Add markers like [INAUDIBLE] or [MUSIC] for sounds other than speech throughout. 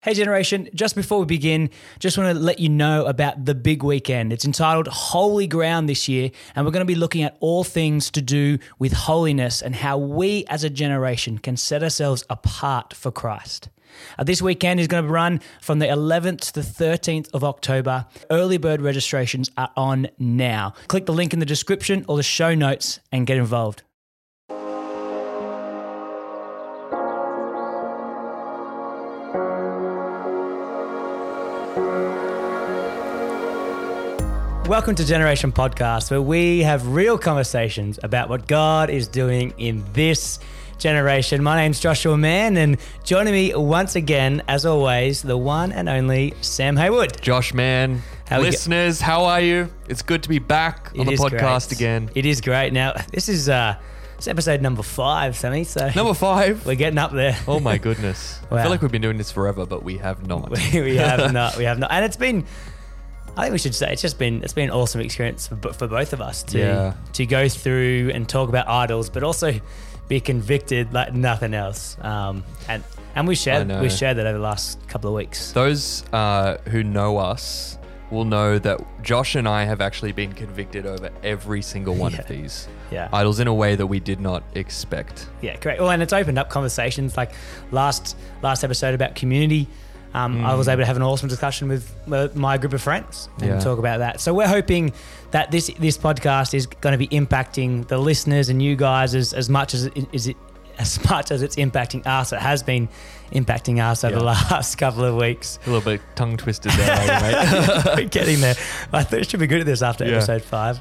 Hey, generation, just before we begin, just want to let you know about the big weekend. It's entitled Holy Ground this year, and we're going to be looking at all things to do with holiness and how we as a generation can set ourselves apart for Christ. Uh, this weekend is going to run from the 11th to the 13th of October. Early bird registrations are on now. Click the link in the description or the show notes and get involved. Welcome to Generation Podcast, where we have real conversations about what God is doing in this generation. My name's Joshua Mann, and joining me once again, as always, the one and only Sam Haywood. Josh, man, How listeners, how are you? It's good to be back on the podcast great. again. It is great. Now, this is uh, it's episode number five, Sammy. So Number five. [LAUGHS] we're getting up there. Oh my goodness! I feel like we've been doing this forever, but we have not. [LAUGHS] we have not. We have not. And it's been. I think we should say it's just been it's been an awesome experience for, for both of us to Yeah. to go through and talk about idols, but also be convicted like nothing else. Um, and and we shared we shared that over the last couple of weeks. Those uh, who know us will know that Josh and I have actually been convicted over every single one Yeah. of these Yeah. idols in a way that we did not expect. Yeah, correct. Well, and it's opened up conversations like last last episode about community. Um, I was able to have an awesome discussion with uh, my group of friends and Yeah. talk about that. So we're hoping that this this podcast is going to be impacting the listeners and you guys as, as much as it is it as much as it's impacting us. It has been impacting us over the last couple of weeks. A little bit tongue twisted there, are you, mate? [LAUGHS] We're getting there. I thought it should be good at this after Yeah. episode five.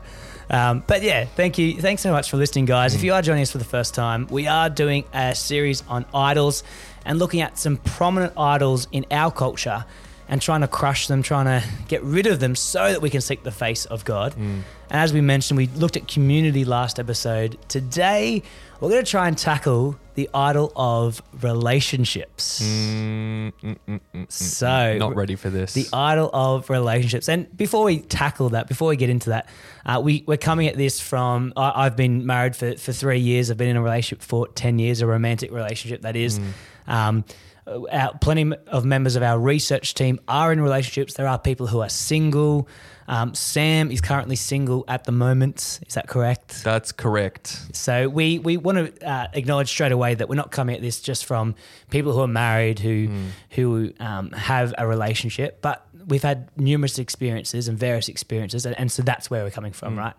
Um, but yeah, thank you. Thanks so much for listening, guys. If you are joining us for the first time, we are doing a series on idols and looking at some prominent idols in our culture and trying to crush them, trying to get rid of them so that we can seek the face of God. And as we mentioned, we looked at community last episode. Today, we're going to try and tackle the idol of relationships. Mm, mm, mm, mm, So, mm. not ready for this. the idol of relationships. And before we tackle that, before we get into that, uh, we, we're coming at this from I, I've been married for, for three years. I've been in a relationship for 10 years, a romantic relationship that is. Um, our, plenty of members of our research team are in relationships. There are people who are single. Um, Sam is currently single at the moment. Is that correct? That's correct. So we we want to uh, acknowledge straight away that we're not coming at this just from people who are married who who um, have a relationship, but we've had numerous experiences and various experiences, and, and so that's where we're coming from, right?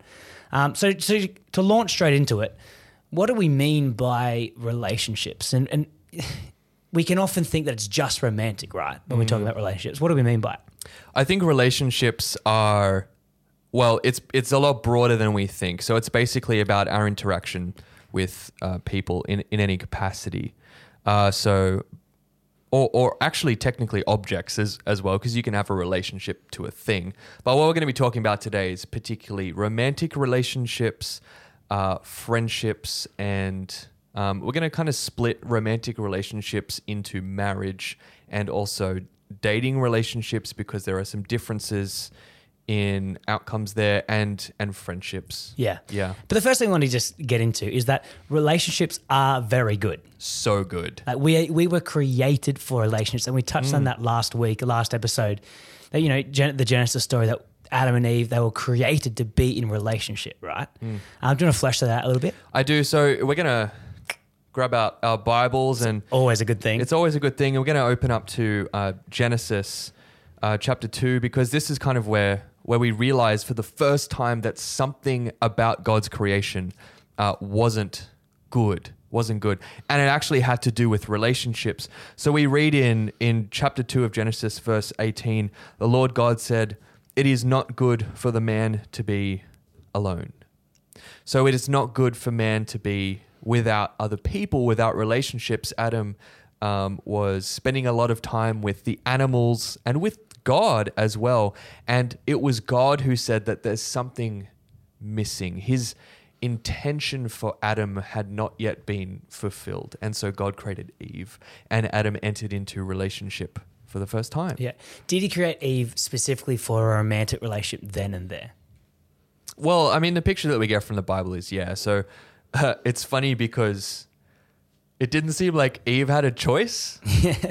Um, so so to launch straight into it, what do we mean by relationships? And and we can often think that it's just romantic, right? When we talk about relationships, what do we mean by it? I think relationships are well, it's it's a lot broader than we think. So it's basically about our interaction with uh, people in in any capacity. Uh, so. Or, or actually, technically, objects as, as well, because you can have a relationship to a thing. But what we're going to be talking about today is particularly romantic relationships, uh, friendships, and um, we're going to kind of split romantic relationships into marriage and also dating relationships because there are some differences in outcomes there and and friendships. Yeah, Yeah. But the first thing I want to just get into is that relationships are very good. So good. Like we we were created for relationships, and we touched on that last week, last episode. That you know, Gen- the Genesis story that Adam and Eve they were created to be in relationship, right? Um, do you want to flesh that out a little bit? I do. So we're gonna grab out our Bibles and Always a good thing. It's always a good thing. We're going to open up to uh, Genesis uh, chapter 2 because this is kind of where, where we realize for the first time that something about God's creation uh, wasn't good. Wasn't good. And it actually had to do with relationships. So we read in, in chapter 2 of Genesis, verse 18 the Lord God said, It is not good for the man to be alone. So it is not good for man to be without other people, without relationships. Adam um, was spending a lot of time with the animals and with God as well. And it was God who said that there's something missing. His intention for Adam had not yet been fulfilled. And so God created Eve, and Adam entered into relationship for the first time. yeah. Did he create Eve specifically for a romantic relationship then and there? Well, I mean, the picture that we get from the Bible is yeah. So uh, [LAUGHS] it's funny because it didn't seem like Eve had a choice.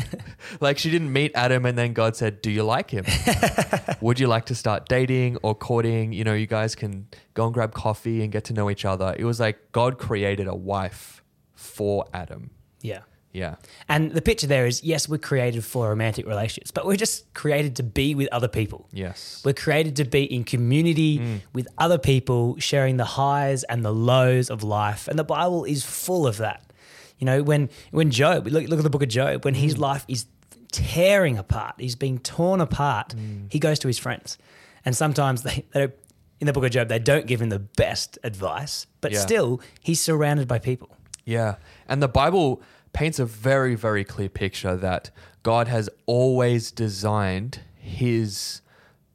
[LAUGHS] like she didn't meet Adam and then God said, Do you like him? [LAUGHS] Would you like to start dating or courting? You know, you guys can go and grab coffee and get to know each other. It was like God created a wife for Adam. Yeah. Yeah. And the picture there is yes, we're created for romantic relationships, but we're just created to be with other people. Yes. We're created to be in community mm. with other people, sharing the highs and the lows of life. And the Bible is full of that. You know, when when Job, look, look at the book of Job, when his mm. life is tearing apart, he's being torn apart, mm. he goes to his friends. And sometimes they, they don't, in the book of Job, they don't give him the best advice, but Yeah. still, he's surrounded by people. Yeah. And the Bible paints a very, very clear picture that God has always designed his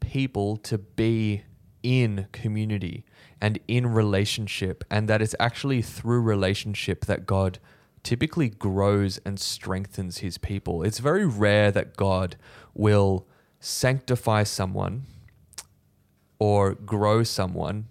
people to be in community and in relationship, and that it's actually through relationship that God typically grows and strengthens his people. It's very rare that God will sanctify someone or grow someone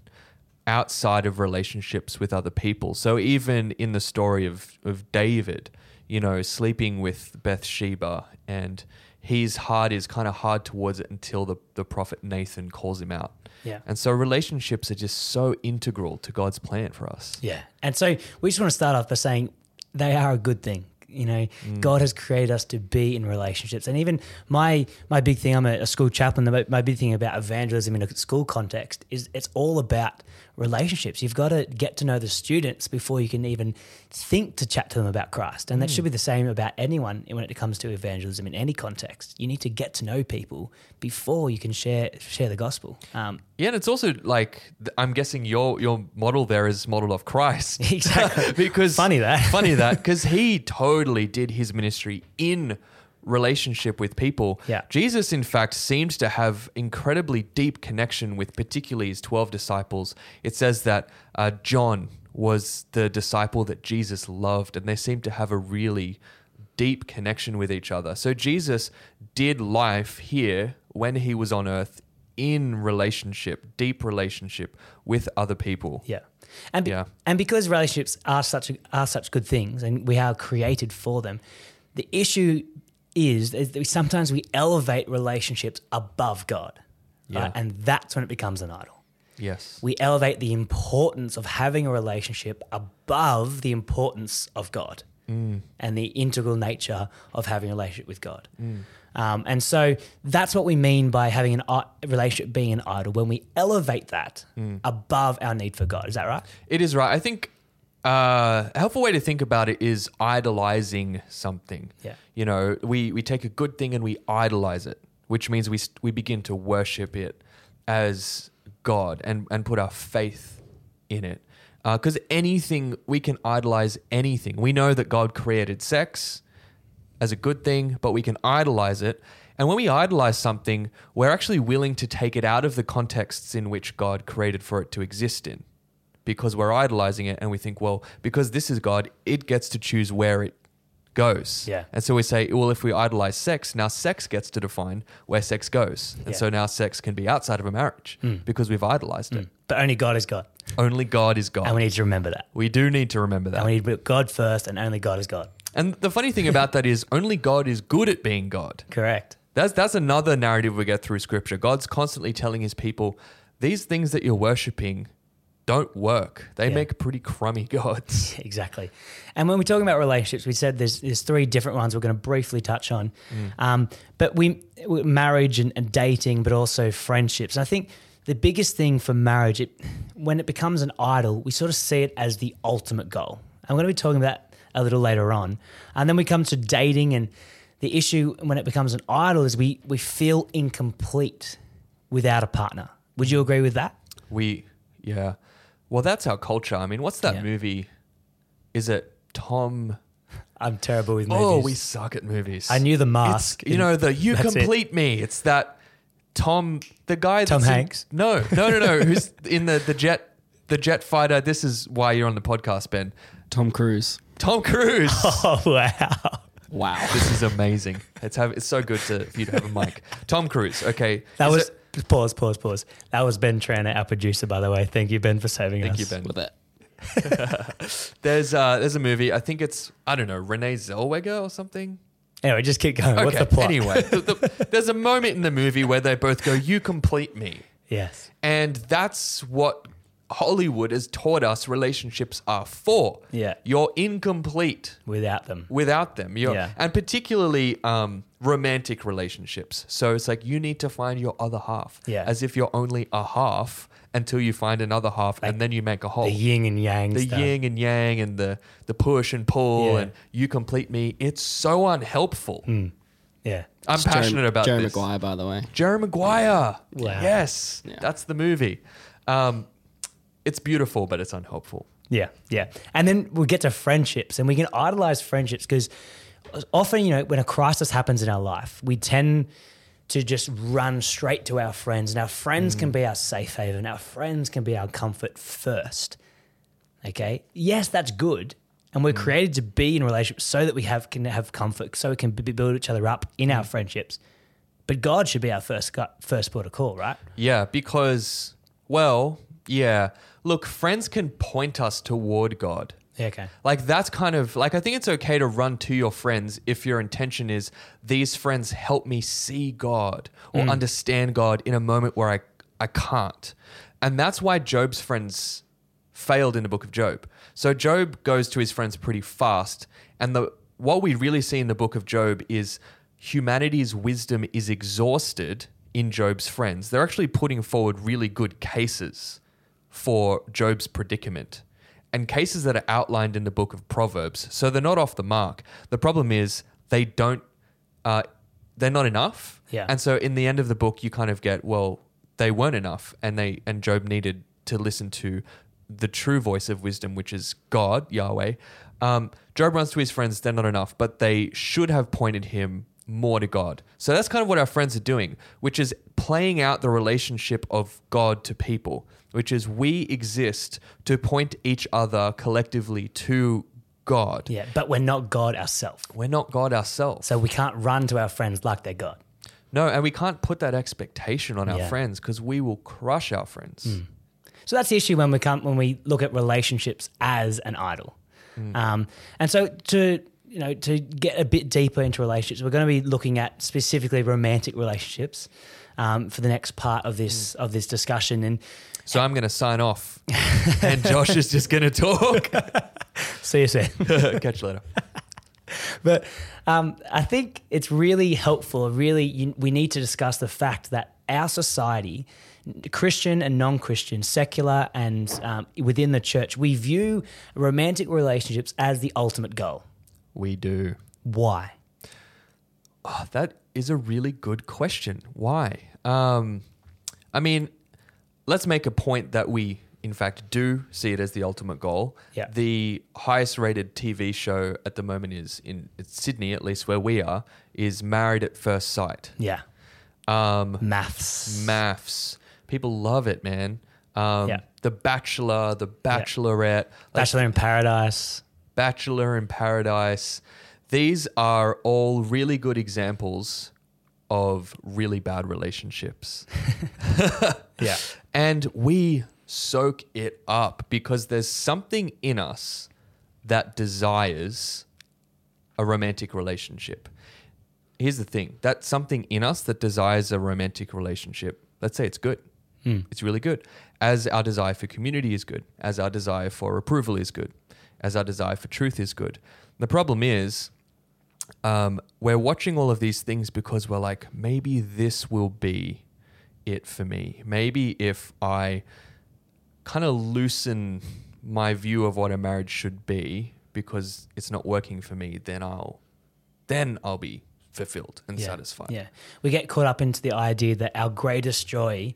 outside of relationships with other people. So even in the story of, of David, you know, sleeping with Bathsheba and his heart is kind of hard towards it until the, the prophet Nathan calls him out. Yeah. And so relationships are just so integral to God's plan for us. Yeah. And so we just want to start off by saying they are a good thing. You know, mm. God has created us to be in relationships. And even my my big thing, I'm a, a school chaplain, the- my big thing about evangelism in a school context is it's all about relationships. You've got to get to know the students before you can even think to chat to them about Christ. And that should be the same about anyone when it comes to evangelism in any context. You need to get to know people before you can share share the gospel. Um, Yeah, and it's also like I'm guessing your your model there is model of Christ. [LAUGHS] Exactly. [LAUGHS] because Funny that. funny that [LAUGHS] because he totally did his ministry in relationship with people. Yeah. Jesus, in fact, seems to have incredibly deep connection with particularly his twelve disciples. It says that uh, John was the disciple that Jesus loved, and they seem to have a really deep connection with each other. So Jesus did life here when he was on earth in relationship, deep relationship with other people. Yeah. And be- Yeah. and because relationships are such are such good things and we are created for them, the issue is, is that we, sometimes we elevate relationships above God. Yeah. Right? And that's when it becomes an idol. Yes. We elevate the importance of having a relationship above the importance of God mm. and the integral nature of having a relationship with God. Mm. Um, and so that's what we mean by having an i- relationship being an idol when we elevate that mm. above our need for God. Is that right? It is right. I think uh, a helpful way to think about it is idolizing something. Yeah. You know, we, we take a good thing and we idolize it, which means we, we begin to worship it as God and, and put our faith in it. Because anything, we can idolize anything. We know that God created sex as a good thing, but we can idolize it. And when we idolize something, we're actually willing to take it out of the contexts in which God created for it to exist in. Because we're idolizing it and we think, well, because this is God, it gets to choose where it goes. Yeah. And so we say, well, if we idolize sex, now sex gets to define where sex goes. And Yeah. so now sex can be outside of a marriage hmm. because we've idolized it. Hmm. But only God is God. Only God is God. And we need to remember that. we do need to remember that. And we need to put God first and only God is God. And the funny thing about that is only God is good at being God. Correct. That's that's another narrative we get through scripture. God's constantly telling his people, these things that you're worshiping don't work. They Yeah. make pretty crummy [LAUGHS] gods. [LAUGHS] Exactly. And when we're talking about relationships, we said there's there's three different ones we're going to briefly touch on. Um, but we, marriage and, and dating, but also friendships. And I think the biggest thing for marriage, it, when it becomes an idol, we sort of see it as the ultimate goal. We're going to be talking about that a little later on. And then we come to dating, and the issue when it becomes an idol is we we feel incomplete without a partner. Would you agree with that? We yeah. Well, that's our culture. I mean, what's that Yeah. movie? Is it Tom I'm terrible with oh, movies. Oh, we suck at movies. I knew the It's, mask. you know, the you That's it. complete me. It's that Tom the guy Tom that's in- Hanks? no, no, no, no. [LAUGHS] who's in the, the jet the jet fighter. This is why you're on the podcast, Ben. Tom Cruise. Tom Cruise. [LAUGHS] Oh wow. Wow. This is amazing. It's have it's so good to for you to have a mic. Tom Cruise. Okay. That Is was it- pause, pause, pause. That was Ben Tranter, our producer, by the way. Thank you, Ben, for saving Thank us. Thank you, Ben. With it. [LAUGHS] There's uh, there's a movie. I think it's I don't know Renee Zellweger or something. Anyway, just keep going. What's the plot? Anyway, the, [LAUGHS] the, there's a moment in the movie where they both go, "You complete me," Yes. and that's what Hollywood has taught us relationships are for. Yeah. you're incomplete Without them. without them. You're, Yeah. And particularly um, romantic relationships. So it's like you need to find your other half. Yeah. As if you're only a half until you find another half and then you make a whole. The yin and yang. The stuff. yin and yang and the, the push and pull Yeah. and you complete me. It's so unhelpful. Yeah. I'm It's passionate Jerry, about Jerry this. Maguire, by the way. Jerry Maguire. Wow. Yes. Yeah. That's the movie. Um, it's beautiful, but it's unhelpful. Yeah, yeah. And then we get to friendships and we can idolize friendships because often, you know, when a crisis happens in our life, we tend to just run straight to our friends. And our friends can mm. be our safe haven, our friends can be our comfort first. Okay. Yes, that's good. And we're mm. created to be in relationships so that we have can have comfort, so we can b- build each other up in our mm. friendships. But God should be our first first port of call, right? Yeah, because, well, yeah. Look, friends can point us toward God. Yeah, okay. Like, that's kind of like, I think it's okay to run to your friends if your intention is these friends help me see God or mm. understand God in a moment where I, I can't. And that's why Job's friends failed in the book of Job. So Job goes to his friends pretty fast, and the what we really see in the book of Job is humanity's wisdom is exhausted in Job's friends. They're actually putting forward really good cases for Job's predicament and cases that are outlined in the book of Proverbs. So they're not off the mark. The problem is they don't uh, they're not enough. Yeah. And so in the end of the book you kind of get, well, they weren't enough and they and Job needed to listen to the true voice of wisdom, which is God, Yahweh. Um, Job runs to his friends, they're not enough, but they should have pointed him more to God. So that's kind of what our friends are doing, which is playing out the relationship of God to people, which is we exist to point each other collectively to God. Yeah. But we're not God ourselves. We're not God ourselves. So we can't run to our friends like they're God. No, and we can't put that expectation on our Yeah. friends because we will crush our friends. So that's the issue when we come when we look at relationships as an idol. Um, and so to you know to get a bit deeper into relationships, we're going to be looking at specifically romantic relationships um, for the next part of this of this discussion. And So I'm going to sign off, [LAUGHS] and Josh is just going to talk. [LAUGHS] see you soon. [LAUGHS] Catch you later. but um, I think it's really helpful. Really, you, we need to discuss the fact that our society, Christian and non-Christian, secular and um, within the church, we view romantic relationships as the ultimate goal. We do. Why? Oh, that is a really good question. Why? Um, I mean, let's make a point that we, in fact, do see it as the ultimate goal. Yeah. The highest rated TV show at the moment is in Sydney, at least where we are, is Married at First Sight. Yeah, Um, MAFS. MAFS. People love it, man. Um, Yeah. The Bachelor, The Bachelorette, like Bachelor in Paradise. Bachelor in Paradise. These are all really good examples of really bad relationships. [LAUGHS] Yeah, And we soak it up because there's something in us that desires a romantic relationship. Here's the thing that something in us that desires a romantic relationship, let's say it's good. Hmm. It's really good. As our desire for community is good, as our desire for approval is good, as our desire for truth is good. The problem is, um, we're watching all of these things because we're like, maybe this will be it for me. Maybe if I kind of loosen my view of what a marriage should be because it's not working for me, then I'll then I'll be fulfilled and yeah. satisfied. Yeah, we get caught up into the idea that our greatest joy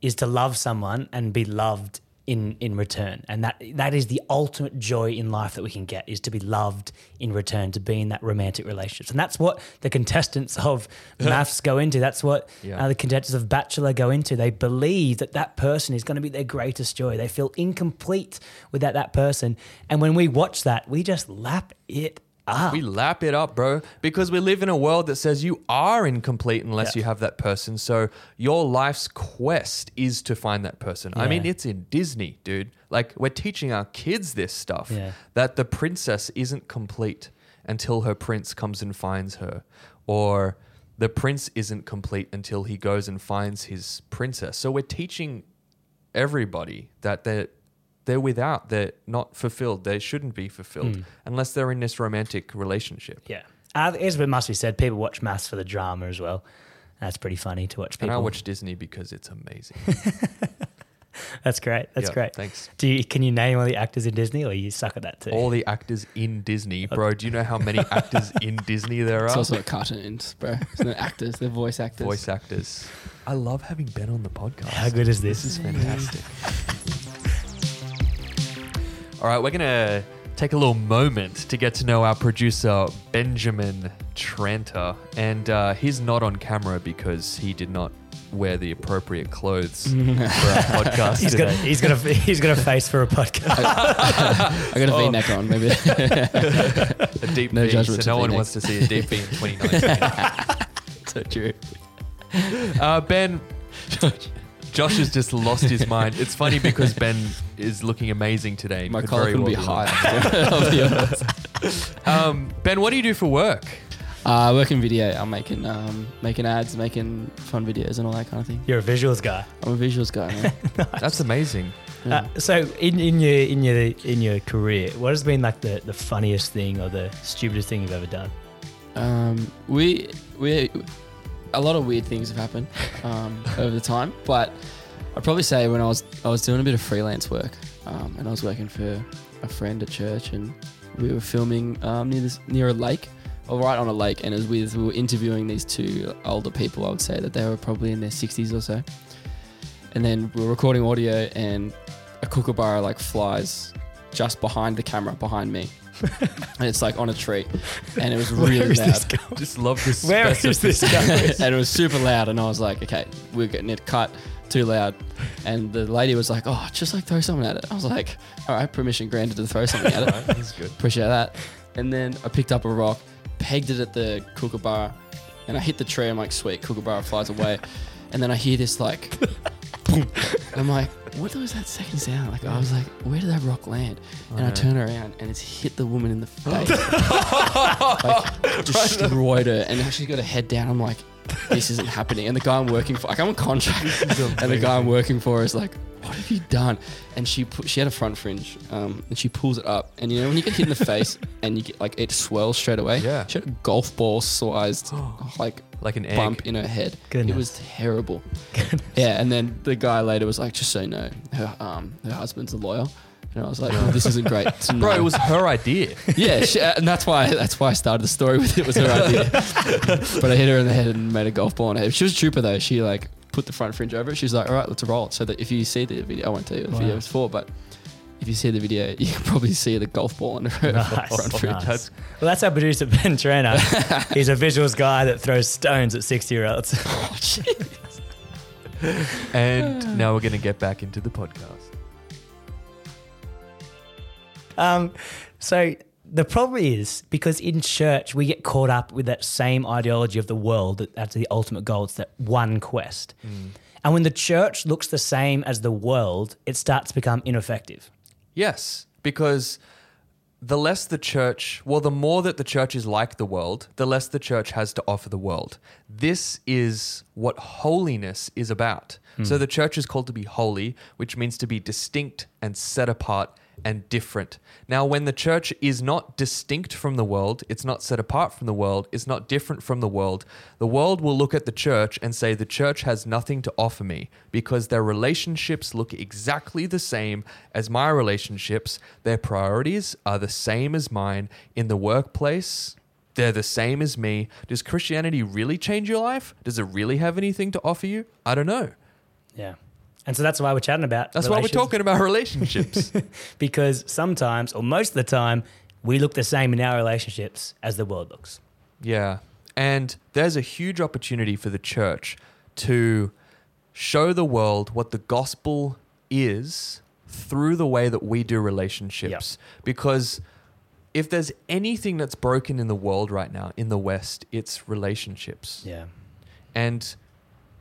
is to love someone and be loved in in return, and that that is the ultimate joy in life that we can get is to be loved in return, to be in that romantic relationship, and that's what the contestants of [LAUGHS] MAFS go into. That's what Yeah. uh, the contestants of Bachelor go into. They believe that that person is going to be their greatest joy. They feel incomplete without that person, and when we watch that, we just lap it Ah. We lap it up, bro, because we live in a world that says you are incomplete unless Yeah. you have that person. So your life's quest is to find that person. I mean, it's in Disney, dude. Like we're teaching our kids this stuff Yeah. that the princess isn't complete until her prince comes and finds her, or the prince isn't complete until he goes and finds his princess. So we're teaching everybody that they're they're without, they're not fulfilled, they shouldn't be fulfilled Hmm. unless they're in this romantic relationship. Yeah. Uh, as it must be said, people watch MAFS for the drama as well. That's pretty funny to watch people. And I watch Disney because it's amazing. [LAUGHS] That's great. That's Yeah, great. Thanks. Do you, can you name all the actors in Disney, or you suck at that too? All the actors in Disney, bro. Do you know how many [LAUGHS] actors in Disney there It's are? also cartoons, bro. It's not actors, they're voice actors. Voice actors. I love having Ben on the podcast. How good is this? This is fantastic. [LAUGHS] All right, we're going to take a little moment to get to know our producer, Benjamin Tranter. And uh, he's not on camera because he did not wear the appropriate clothes [LAUGHS] for our podcast He's got, today. he's got a he's got a face for a podcast. I got a Oh. V-neck on, maybe. [LAUGHS] A deep No V, judgment so no one V-neck. wants to see a deep V in [LAUGHS] 2019. so true. Uh, ben, Josh has just lost his [LAUGHS] mind. It's funny because Ben is looking amazing today. My could collar couldn't be well higher. I'll be [LAUGHS] honest. Um, ben, what do you do for work? Uh, I work in video. I'm making um, making ads, making fun videos, and all that kind of thing. You're a visuals guy. I'm a visuals guy, man. [LAUGHS] That's amazing. Yeah. Uh, so in, in your in your in your career, what has been like the, the funniest thing or the stupidest thing you've ever done? Um, we we a lot of weird things have happened um, over the time, but I'd probably say when I was I was doing a bit of freelance work, um, and I was working for a friend at church, and we were filming um, near this near a lake, or right on a lake, and as we, we were interviewing these two older people, I would say that they were probably in their sixties or so, and then we were recording audio, and a kookaburra like flies just behind the camera behind me. [LAUGHS] and it's like on a tree, and it was really Where is loud. this going? Just love this. Where is this going? and it was super loud, and I was like, okay, we're getting it cut too loud. And the lady was like, oh, just like throw something at it. I was like, all right, permission granted to throw something at it. Alright, That's good. Appreciate that. And then I picked up a rock, pegged it at the kookaburra, and I hit the tree. I'm like, sweet, kookaburra flies away. And then I hear this like, [LAUGHS] boom. I'm like, what was that second sound? Like, I was like, where did that rock land? And I turn around and it's hit the woman in the [LAUGHS] face. like, destroyed her. And now she's got her head down. I'm like, this isn't happening. And the guy I'm working for, like, I'm a contract. [LAUGHS] and the guy I'm working for is like, what have you done? And she put, she had a front fringe, um, and she pulls it up. And you know when you get hit in the [LAUGHS] face and you get like it swells straight away. Yeah. She had a golf ball sized [GASPS] like Like an egg. bump in her head. Goodness. It was terrible. Goodness. Yeah, and then the guy later was like, just so you know, her um her husband's a lawyer. And I was like, oh, this isn't great. [LAUGHS] Bro, know." it was her idea. [LAUGHS] yeah, she, and that's why that's why I started the story with it was her idea. but I hit her in the head and made a golf ball on her head. She was a trooper though. She like put the front fringe over it. She's like, all right, let's roll. it." So that if you see the video, I won't tell you what the Wow. video was for, but if you see the video, [LAUGHS] you can probably see the golf ball on her Nice. front fringe. Nice. That's- Well, that's our producer Ben Tranter. [LAUGHS] He's a visuals guy that throws stones at sixty-year-olds. [LAUGHS] oh, And now we're going to get back into the podcast. Um, so the problem is because in church we get caught up with that same ideology of the world that that's the ultimate goal. It's that one quest. Mm. And when the church looks the same as the world, it starts to become ineffective. Yes, because the less the church, well, the more that the church is like the world, the less the church has to offer the world. This is what holiness is about. So hmm. the church is called to be holy, which means to be distinct and set apart and different. Now, when the church is not distinct from the world, it's not set apart from the world, it's not different from the world, the world will look at the church and say the church has nothing to offer me because their relationships look exactly the same as my relationships. Their priorities are the same as mine in the workplace. They're the same as me. Does Christianity really change your life? Does it really have anything to offer you? I don't know. Yeah. And so that's why we're chatting about That's why we're talking about relationships. [LAUGHS] because sometimes or most of the time we look the same in our relationships as the world looks. Yeah. And there's a huge opportunity for the church to show the world what the gospel is through the way that we do relationships. Because if there's anything that's broken in the world right now, in the West, it's relationships. Yeah. And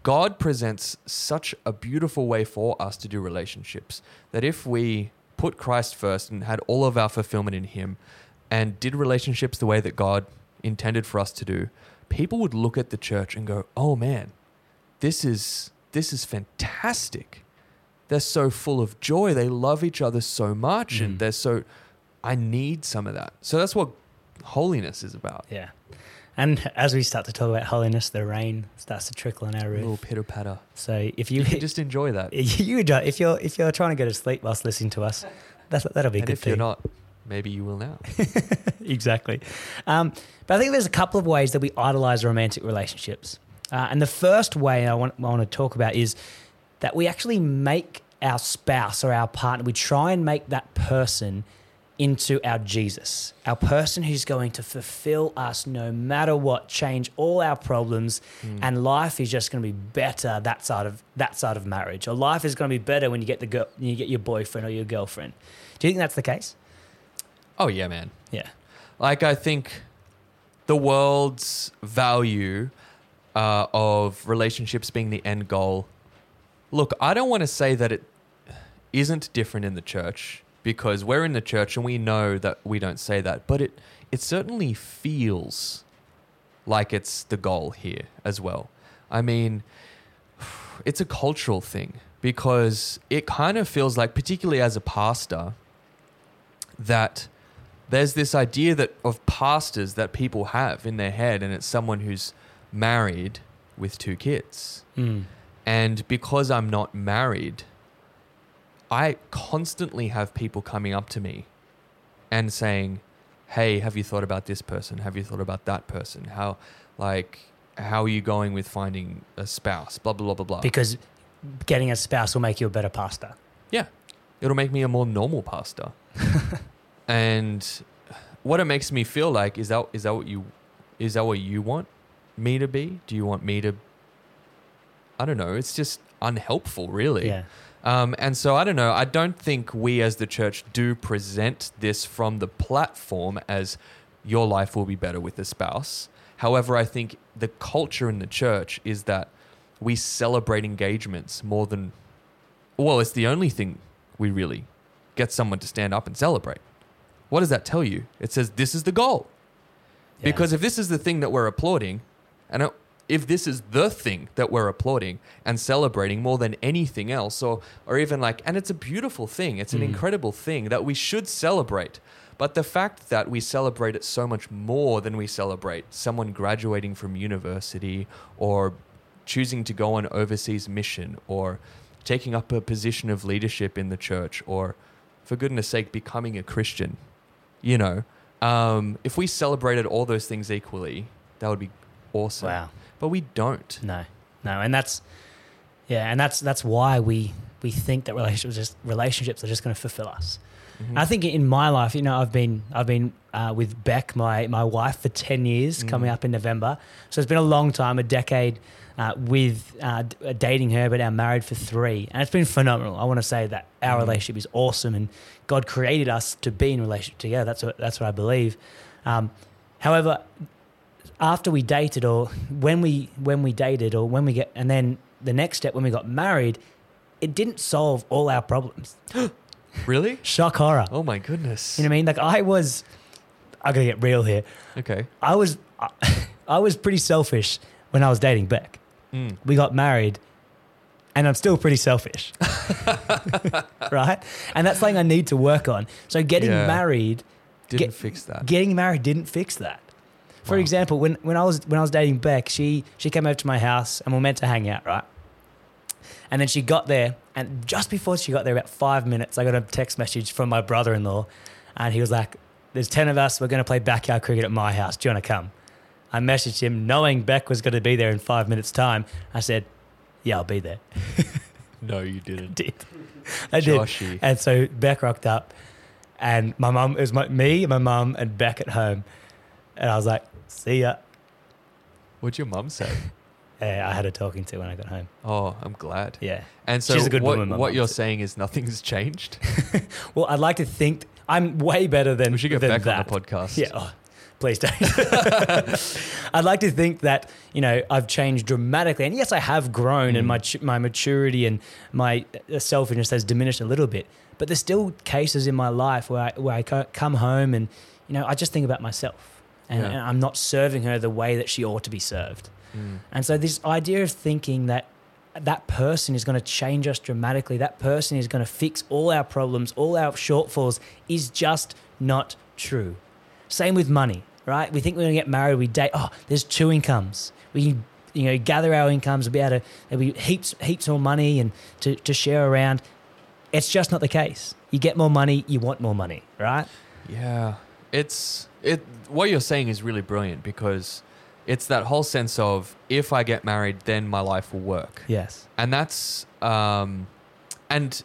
God presents such a beautiful way for us to do relationships that if we put Christ first and had all of our fulfillment in Him and did relationships the way that God intended for us to do, people would look at the church and go, "Oh man, this is this is fantastic. They're so full of joy. They love each other so much, Mm. and they're so. I need some of that. So that's what holiness is about. Yeah. And as we start to talk about holiness, the rain starts to trickle on our A little pitter patter. So if you You can [LAUGHS] just enjoy that. [LAUGHS] you enjoy, if you're if you're trying to go to sleep whilst listening to us, that's, that'll be And good if thing. you're not, maybe you will now. [LAUGHS] exactly. Um, but I think there's a couple of ways that we idolize romantic relationships. Uh, and the first way I want, I want to talk about is that we actually make our spouse or our partner, we try and make that person into our Jesus, our person who's going to fulfill us no matter what, change all our problems, Hmm. and life is just going to be better that side of that side of marriage. Or life is going to be better when you get the girl, when you get your boyfriend or your girlfriend. Do you think that's the case? Oh yeah, man. Yeah. Like I think the world's value uh, of relationships being the end goal. Look, I don't want to say that it isn't different in the church because we're in the church and we know that we don't say that, but it it certainly feels like it's the goal here as well. I mean, [SIGHS] it's a cultural thing because it kind of feels like particularly as a pastor that there's this idea that of pastors that people have in their head and it's someone who's married with two kids Mm. and because i'm not married i constantly have people coming up to me and saying hey have you thought about this person have you thought about that person how like how are you going with finding a spouse blah blah blah blah blah Because getting a spouse will make you a better pastor. yeah. It'll make me a more normal pastor. [LAUGHS] and what it makes me feel like is that is that what you is that what you want me to be? Do you want me to I don't know, it's just unhelpful really. Yeah. Um, and so I don't know. I don't think we as the church do present this from the platform as your life will be better with a spouse. However, I think the culture in the church is that we celebrate engagements more than, well, it's the only thing we really get someone to stand up and celebrate. What does that tell you? It says this is the goal. Yeah. Because if this is the thing that we're applauding, and it- if this is the thing that we're applauding and celebrating more than anything else, or or even like, and it's a beautiful thing, it's an Mm. incredible thing that we should celebrate. But the fact that we celebrate it so much more than we celebrate someone graduating from university or choosing to go on overseas mission or taking up a position of leadership in the church or for goodness sake becoming a Christian, you know, um, if we celebrated all those things equally, that would be awesome. Wow. But we don't. No, no, and that's yeah, and that's that's why we we think that relationships just relationships are just going to fulfill us. Mhm. I think in my life, you know, I've been I've been uh, with Beck, my my wife, for ten years, coming Mm. up in November. So it's been a long time, a decade uh, with uh, uh, dating her, but now married for three, and it's been phenomenal. I want to say that our Mm. relationship is awesome, and God created us to be in relationship together. That's what that's what I believe. Um, however, after we dated, or when we when we dated, or when we get, and then the next step when we got married, it didn't solve all our problems. [GASPS] Really? Shock horror. Oh my goodness. You know what I mean? Like I was, I gotta get real here. Okay. I was, I [LAUGHS] was pretty selfish when I was dating Beck. Mm. We got married, and I'm still pretty selfish, [LAUGHS] right? And that's something I need to work on. So getting Yeah. married, Didn't Get- fix that. getting married didn't fix that. For Wow. example, when, when I was when I was dating Beck, she she came over to my house and we are meant to hang out, right? And then she got there, and just before she got there, about five minutes, I got a text message from my brother-in-law, and he was like, "There's ten of us. We're going to play backyard cricket at my house. Do you want to come?" I messaged him, knowing Beck was going to be there in five minutes' time. I said, "Yeah, I'll be there." [LAUGHS] no, you [LAUGHS] didn't. did. I did. Joshy. And so Beck rocked up, and my mum it was my, me, my mum, and Beck at home, and I was like, "See ya." What'd your mum say? [LAUGHS] Yeah, I had her talking to when I got home. Oh, I'm glad. Yeah. And so She's a good what, woman, my what mum you're saying is nothing's changed? [LAUGHS] Well, I'd like to think I'm way better than We should get than back that. on the podcast. Yeah. Oh, please don't. [LAUGHS] I'd like to think that you know I've changed dramatically, and yes, I have grown, and my ch- my maturity and my uh, selfishness has diminished a little bit. But there's still cases in my life where I, where I co- come home and you know I just think about myself, and, Yeah. and I'm not serving her the way that she ought to be served. Mm. And so this idea of thinking that that person is going to change us dramatically, that person is going to fix all our problems, all our shortfalls, is just not true. Same with money, right? We think we're going to get married, we date. Oh, there's two incomes. We can, you know, gather our incomes, we'll be able to there'll be heaps, heaps more money and to, to share around. It's just not the case. You get more money, you want more money, right? Yeah, it's it. What you're saying is really brilliant because it's that whole sense of if I get married, then my life will work, Yes. and that's um, and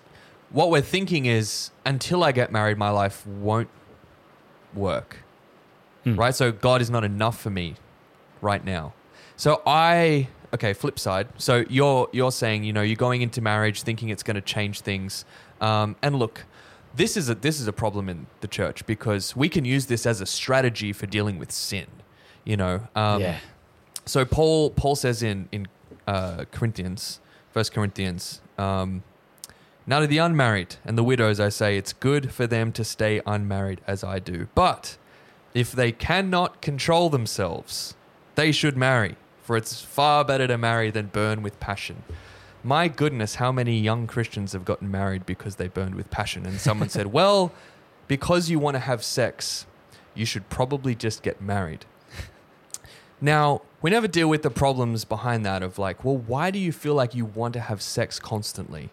what we're thinking is until I get married, my life won't work, Hmm. right? So God is not enough for me right now. So I okay. Flip side. So you're you're saying you know you're going into marriage thinking it's going to change things, um, and look, this is a this is a problem in the church because we can use this as a strategy for dealing with sin. You know. Um, yeah. So Paul Paul says in in uh, Corinthians, First Corinthians, um, now to the unmarried and the widows I say it's good for them to stay unmarried as I do. But if they cannot control themselves, they should marry, for it's far better to marry than burn with passion. My goodness, how many young Christians have gotten married because they burned with passion? And someone said, well, because you want to have sex, you should probably just get married. Now, we never deal with the problems behind that of like, well, why do you feel like you want to have sex constantly?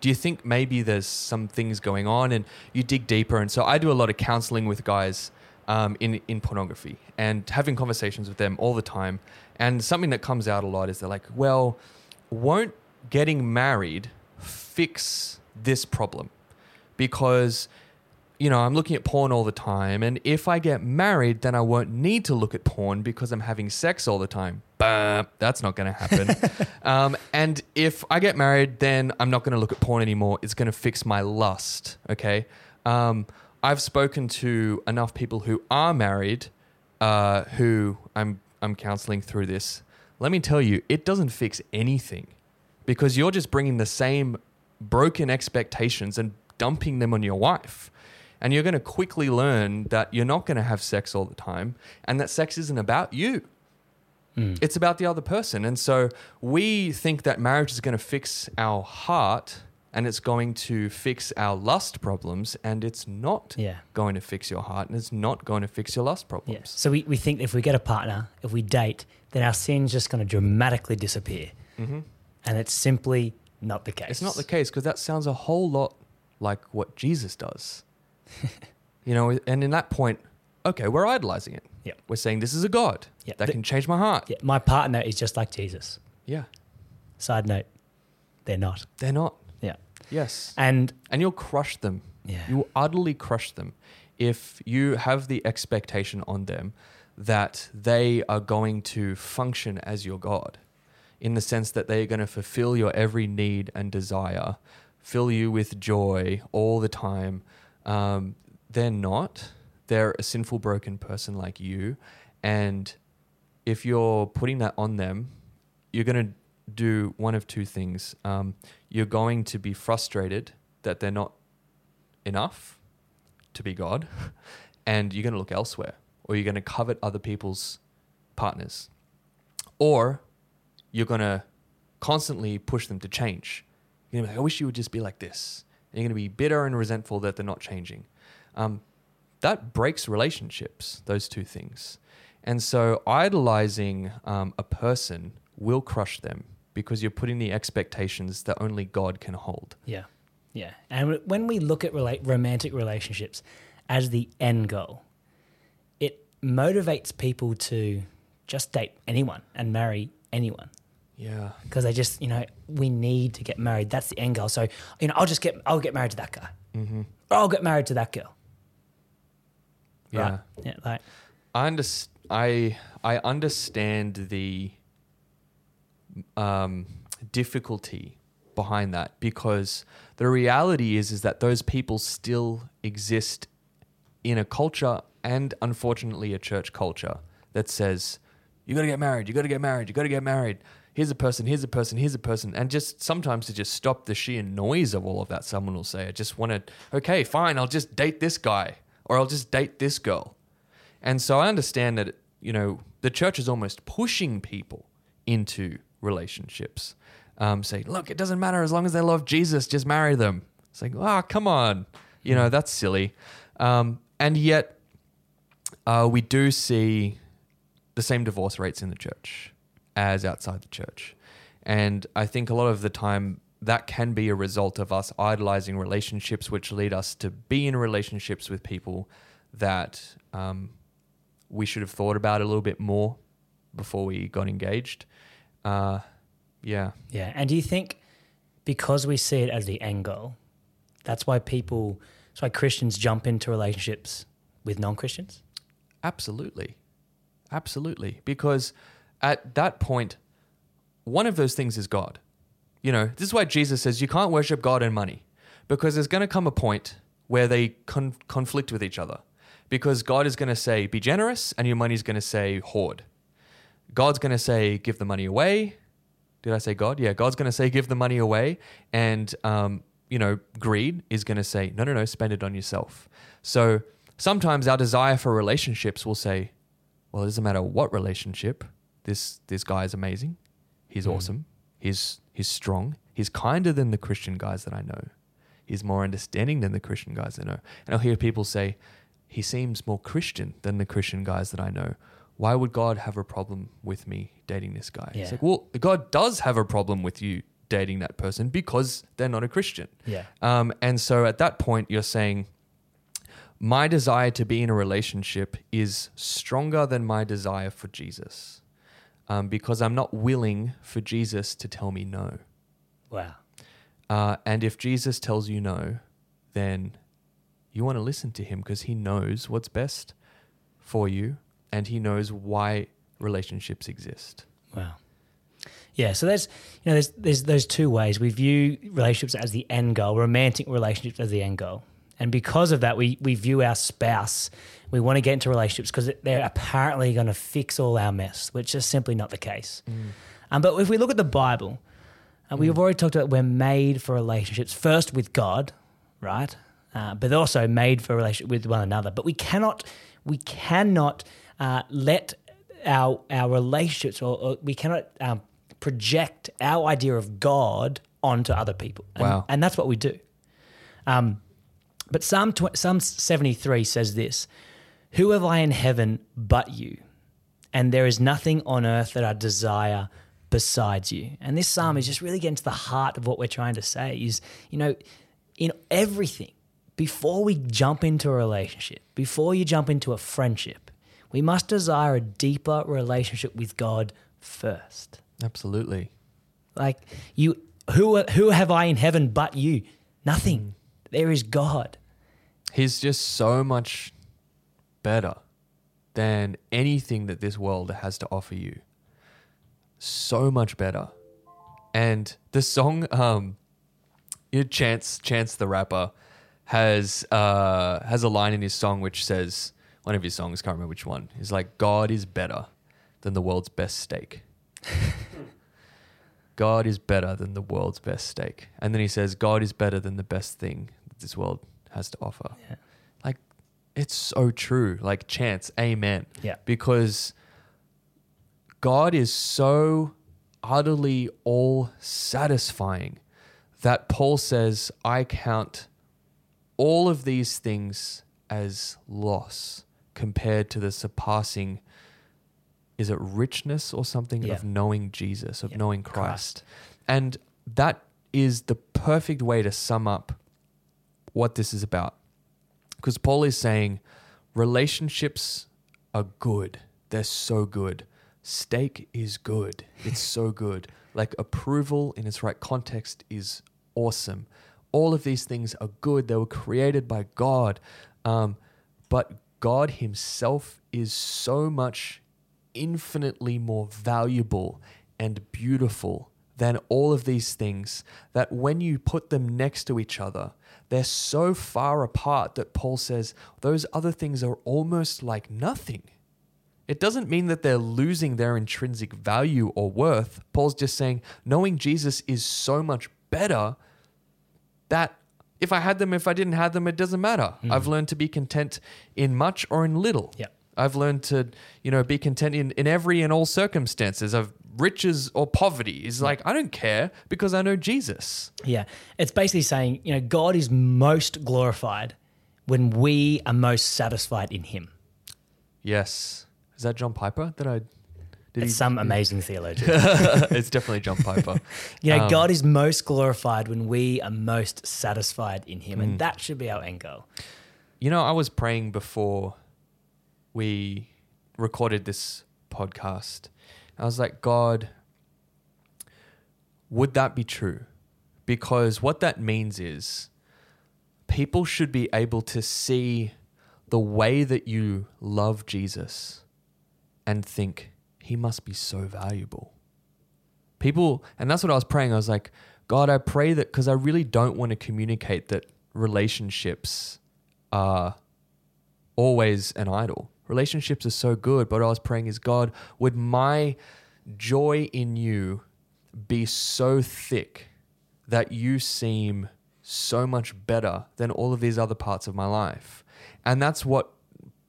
Do you think maybe there's some things going on and you dig deeper? And so I do a lot of counseling with guys um, in, in pornography and having conversations with them all the time. And something that comes out a lot is they're like, well, won't getting married fix this problem? Because you know, I'm looking at porn all the time, and if I get married, then I won't need to look at porn because I'm having sex all the time. Bah, that's not going to happen. [LAUGHS] um, and if I get married, then I'm not going to look at porn anymore. It's going to fix my lust. Okay. Um, I've spoken to enough people who are married, uh, who I'm I'm counseling through this. Let me tell you, it doesn't fix anything because you're just bringing the same broken expectations and dumping them on your wife. And you're going to quickly learn that you're not going to have sex all the time and that sex isn't about you. Mm. It's about the other person. And so we think that marriage is going to fix our heart and it's going to fix our lust problems. And it's not Yeah. going to fix your heart and it's not going to fix your lust Yeah. problems. So we, we think if we get a partner, if we date, then our sin's just going to dramatically disappear. hmm And it's simply not the case. It's not the case because that sounds a whole lot like what Jesus does. [LAUGHS] you know, and in that point, okay, we're idolizing it. Yeah. We're saying this is a God Yeah. that The- can change my heart. Yeah, my partner is just like Jesus. Yeah. Side note, they're not. They're not. Yeah. Yes. And And you'll crush them. yeah, You will utterly crush them if you have the expectation on them that they are going to function as your God in the sense that they are going to fulfill your every need and desire, fill you with joy all the time. Um, they're not. They're a sinful, broken person like you. And if you're putting that on them, you're going to do one of two things. Um, you're going to be frustrated that they're not enough to be God, [LAUGHS] and you're going to look elsewhere, or you're going to covet other people's partners, or you're going to constantly push them to change. You're going to be like, I wish you would just be like this. And you're going to be bitter and resentful that they're not changing. Um, that breaks relationships, those two things. And so idolizing um, a person will crush them because you're putting the expectations that only God can hold. yeah, yeah. And when we look at rela- romantic relationships as the end goal, it motivates people to just date anyone and marry anyone Yeah. because they just, you know, we need to get married. That's the end goal. So, you know, I'll just get, I'll get married to that guy, Mm-hmm. or I'll get married to that girl. Yeah. Right? Yeah, like I underst- I I understand the um, difficulty behind that because the reality is is that those people still exist in a culture and unfortunately a church culture that says, you got to get married, you got to get married, you got to get married. Here's a person, here's a person, here's a person. And just sometimes to just stop the sheer noise of all of that, someone will say, I just want to, okay, fine, I'll just date this guy or I'll just date this girl. And so I understand that, you know, the church is almost pushing people into relationships. Um, saying, look, it doesn't matter as long as they love Jesus, just marry them. It's like, ah, oh, come on. You know, that's silly. Um, and yet, uh, we do see the same divorce rates in the church as outside the church. And I think a lot of the time that can be a result of us idolizing relationships, which lead us to be in relationships with people that um, we should have thought about a little bit more before we got engaged. Uh, yeah. Yeah. And do you think because we see it as the end goal, that's why people, that's why Christians jump into relationships with non Christians? Absolutely. Absolutely. Because at that point, one of those things is God. You know, this is why Jesus says you can't worship God and money because there's going to come a point where they con- conflict with each other. Because God is going to say, be generous, and your money's going to say, hoard. God's going to say, give the money away. Did I say God? Yeah, God's going to say, give the money away. And, um, you know, greed is going to say, no, no, no, spend it on yourself. So sometimes our desire for relationships will say, well, it doesn't matter what relationship. This this guy is amazing. He's mm. awesome. He's he's strong. He's kinder than the Christian guys that I know. He's more understanding than the Christian guys I know. And I'll hear people say, he seems more Christian than the Christian guys that I know. Why would God have a problem with me dating this guy? Yeah. It's like, well, God does have a problem with you dating that person because they're not a Christian. Yeah. Um, and so at that point, you're saying, my desire to be in a relationship is stronger than my desire for Jesus um, because I'm not willing for Jesus to tell me no. Wow. Uh, and if Jesus tells you no, then you want to listen to him because he knows what's best for you and he knows why relationships exist. Wow. Yeah, so there's you know there's there's those two ways we view relationships as the end goal, romantic relationships as the end goal. And because of that, we, we view our spouse, we want to get into relationships because they're apparently going to fix all our mess, which is simply not the case. Mm. Um, but if we look at the Bible, uh, we've mm. already talked about we're made for relationships, first with God, right? Uh, but also made for relationship with one another. But we cannot, we cannot uh, let our our relationships, or, or we cannot um, project our idea of God onto other people. And, wow. and that's what we do. Um, but Psalm, tw- Psalm 73 says this Who have I in heaven but you? And there is nothing on earth that I desire besides you. And this psalm is just really getting to the heart of what we're trying to say is, you know, in everything, before we jump into a relationship, before you jump into a friendship, we must desire a deeper relationship with God first. Absolutely. Like you who who have I in heaven but you? Nothing. Mm. There is God. He's just so much better than anything that this world has to offer you. So much better. And the song, um, you know, Chance, Chance the rapper, has uh, has a line in his song which says, one of his songs, can't remember which one, is like, God is better than the world's best steak. [LAUGHS] God is better than the world's best steak. And then he says, God is better than the best thing that this world has to offer. Yeah. Like, it's so true. Like, chance, amen. Yeah. Because God is so utterly all satisfying that Paul says, I count all of these things as loss compared to the surpassing is it richness or something yeah. of knowing Jesus, of yeah. knowing Christ. Christ. And that is the perfect way to sum up what this is about. Because Paul is saying relationships are good. They're so good. Steak is good. It's so [LAUGHS] good. Like approval in its right context is awesome. All of these things are good. They were created by God. Um, but God Himself is so much infinitely more valuable and beautiful than all of these things that when you put them next to each other, they're so far apart that Paul says those other things are almost like nothing. It doesn't mean that they're losing their intrinsic value or worth. Paul's just saying knowing Jesus is so much better that if I had them, if I didn't have them, it doesn't matter. Hmm. I've learned to be content in much or in little. Yeah. I've learned to, you know, be content in, in every and all circumstances of riches or poverty. Is like, I don't care because I know Jesus. Yeah. It's basically saying, you know, God is most glorified when we are most satisfied in him. Yes. Is that John Piper that I did It's he- some amazing theologian. [LAUGHS] it's definitely John [LAUGHS] Piper. You know, Um, God is most glorified when we are most satisfied in him. Mm. And that should be our end goal. You know, I was praying before we recorded this podcast. I was like, God, would that be true? Because what that means is people should be able to see the way that you love Jesus and think, he must be so valuable. People, and that's what I was praying. I was like, God, I pray that because I really don't want to communicate that relationships are always an idol. Relationships are so good, but I was praying is, God, would my joy in you be so thick that you seem so much better than all of these other parts of my life? And that's what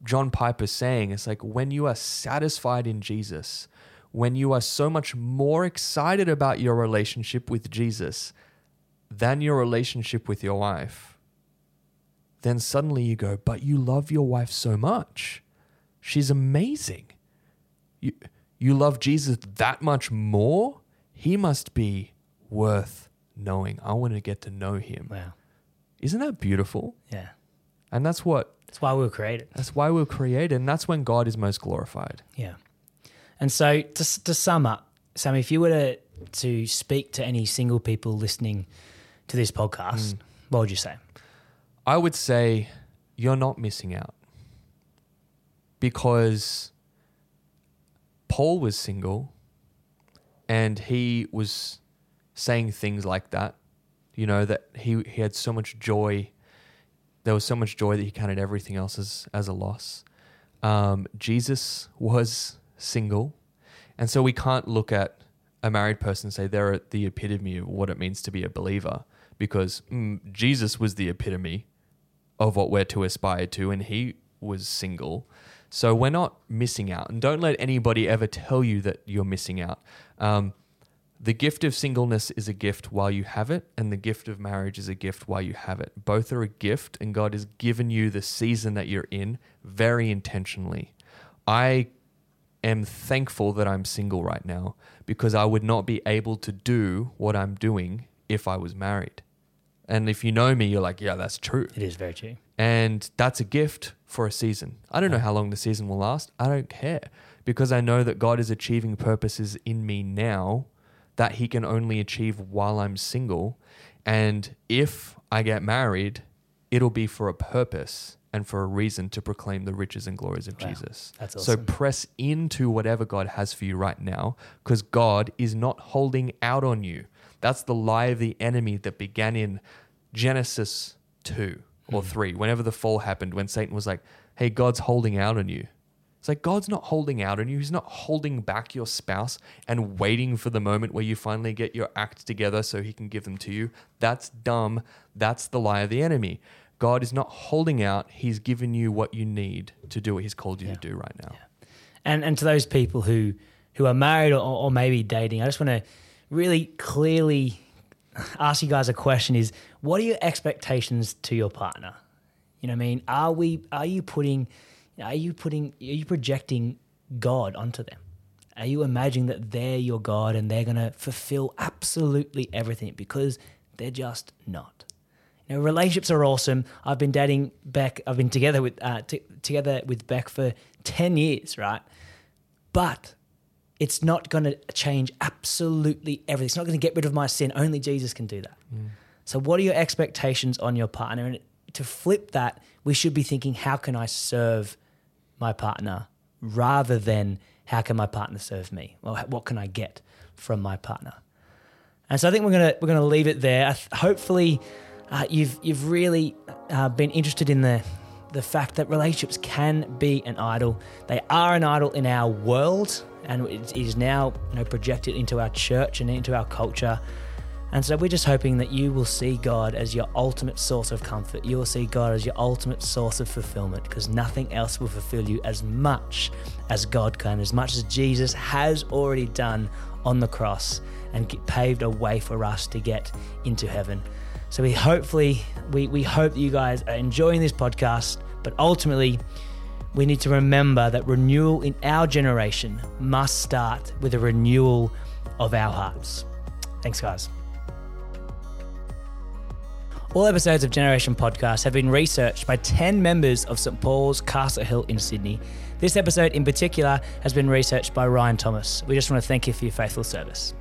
John Piper's saying. It's like when you are satisfied in Jesus, when you are so much more excited about your relationship with Jesus than your relationship with your wife, then suddenly you go, but you love your wife so much. She's amazing. You, you love Jesus that much more? He must be worth knowing. I want to get to know him. Wow. Isn't that beautiful? Yeah. And that's what That's why we were created. that's why we're created, and that's when God is most glorified. Yeah. And so to, to sum up, Sammy, if you were to, to speak to any single people listening to this Mm. podcast, what would you say? I would say you're not missing out because Paul was single and he was saying things like that, you know, that he, he had so much joy. There was so much joy that he counted everything else as, as a loss. Um, Jesus was single. And so we can't look at a married person and say they're the epitome of what it means to be a believer because mm, Jesus was the epitome of what we're to aspire to, and he was single. So we're not missing out. And don't let anybody ever tell you that you're missing out. Um, the gift of singleness is a gift while you have it, and the gift of marriage is a gift while you have it. Both are a gift, and God has given you the season that you're in very intentionally. I am thankful that I'm single right now because I would not be able to do what I'm doing if I was married. And if you know me, you're like, yeah, that's true. It is very true. And that's a gift for a season. I don't know how long the season will last. I don't care because I know that God is achieving purposes in me now that He can only achieve while I'm single. And if I get married, it'll be for a purpose and for a reason to proclaim the riches and glories of Wow. Jesus. That's So press into whatever God has for you right now because God is not holding out on you. That's the lie of the enemy that began in Genesis 2 or mm. 3, whenever the fall happened, when Satan was like, hey, God's holding out on you. It's like God's not holding out on you. He's not holding back your spouse and waiting for the moment where you finally get your act together so he can give them to you. That's dumb. That's the lie of the enemy. God is not holding out. He's given you what you need to do what he's called you Yeah. to do right now. And and to those people who who are married or, or maybe dating, I just want to really clearly ask you guys a question: Is what are your expectations to your partner? You know, what I mean, are we are you putting are you putting are you projecting God onto them? Are you imagining that they're your God and they're going to fulfill absolutely everything because they're just not? You know, relationships are awesome. I've been dating Beck. I've been together with uh, t- together with Beck for ten years, right? But it's not going to change absolutely everything. It's not going to get rid of my sin. Only Jesus can do that. So, what are your expectations on your partner? And to flip that, we should be thinking, how can I serve my partner rather than how can my partner serve me? Well, what can I get from my partner? And so I think we're gonna we're gonna leave it there. Hopefully, uh, you've you've really uh, been interested in the the fact that relationships can be an idol. They are an idol in our world, and it is now you know projected into our church and into our culture. And so we're just hoping that you will see God as your ultimate source of comfort. You will see God as your ultimate source of fulfillment because nothing else will fulfill you as much as God can, as much as Jesus has already done on the cross and paved a way for us to get into heaven. So we hopefully we, we hope that you guys are enjoying this podcast, but ultimately we need to remember that renewal in our generation must start with a renewal of our hearts. Thanks, guys. All episodes of Generation Podcast have been researched by 10 members of St Paul's Castle Hill in Sydney. This episode in particular has been researched by Ryan Thomas. We just want to thank you for your faithful service.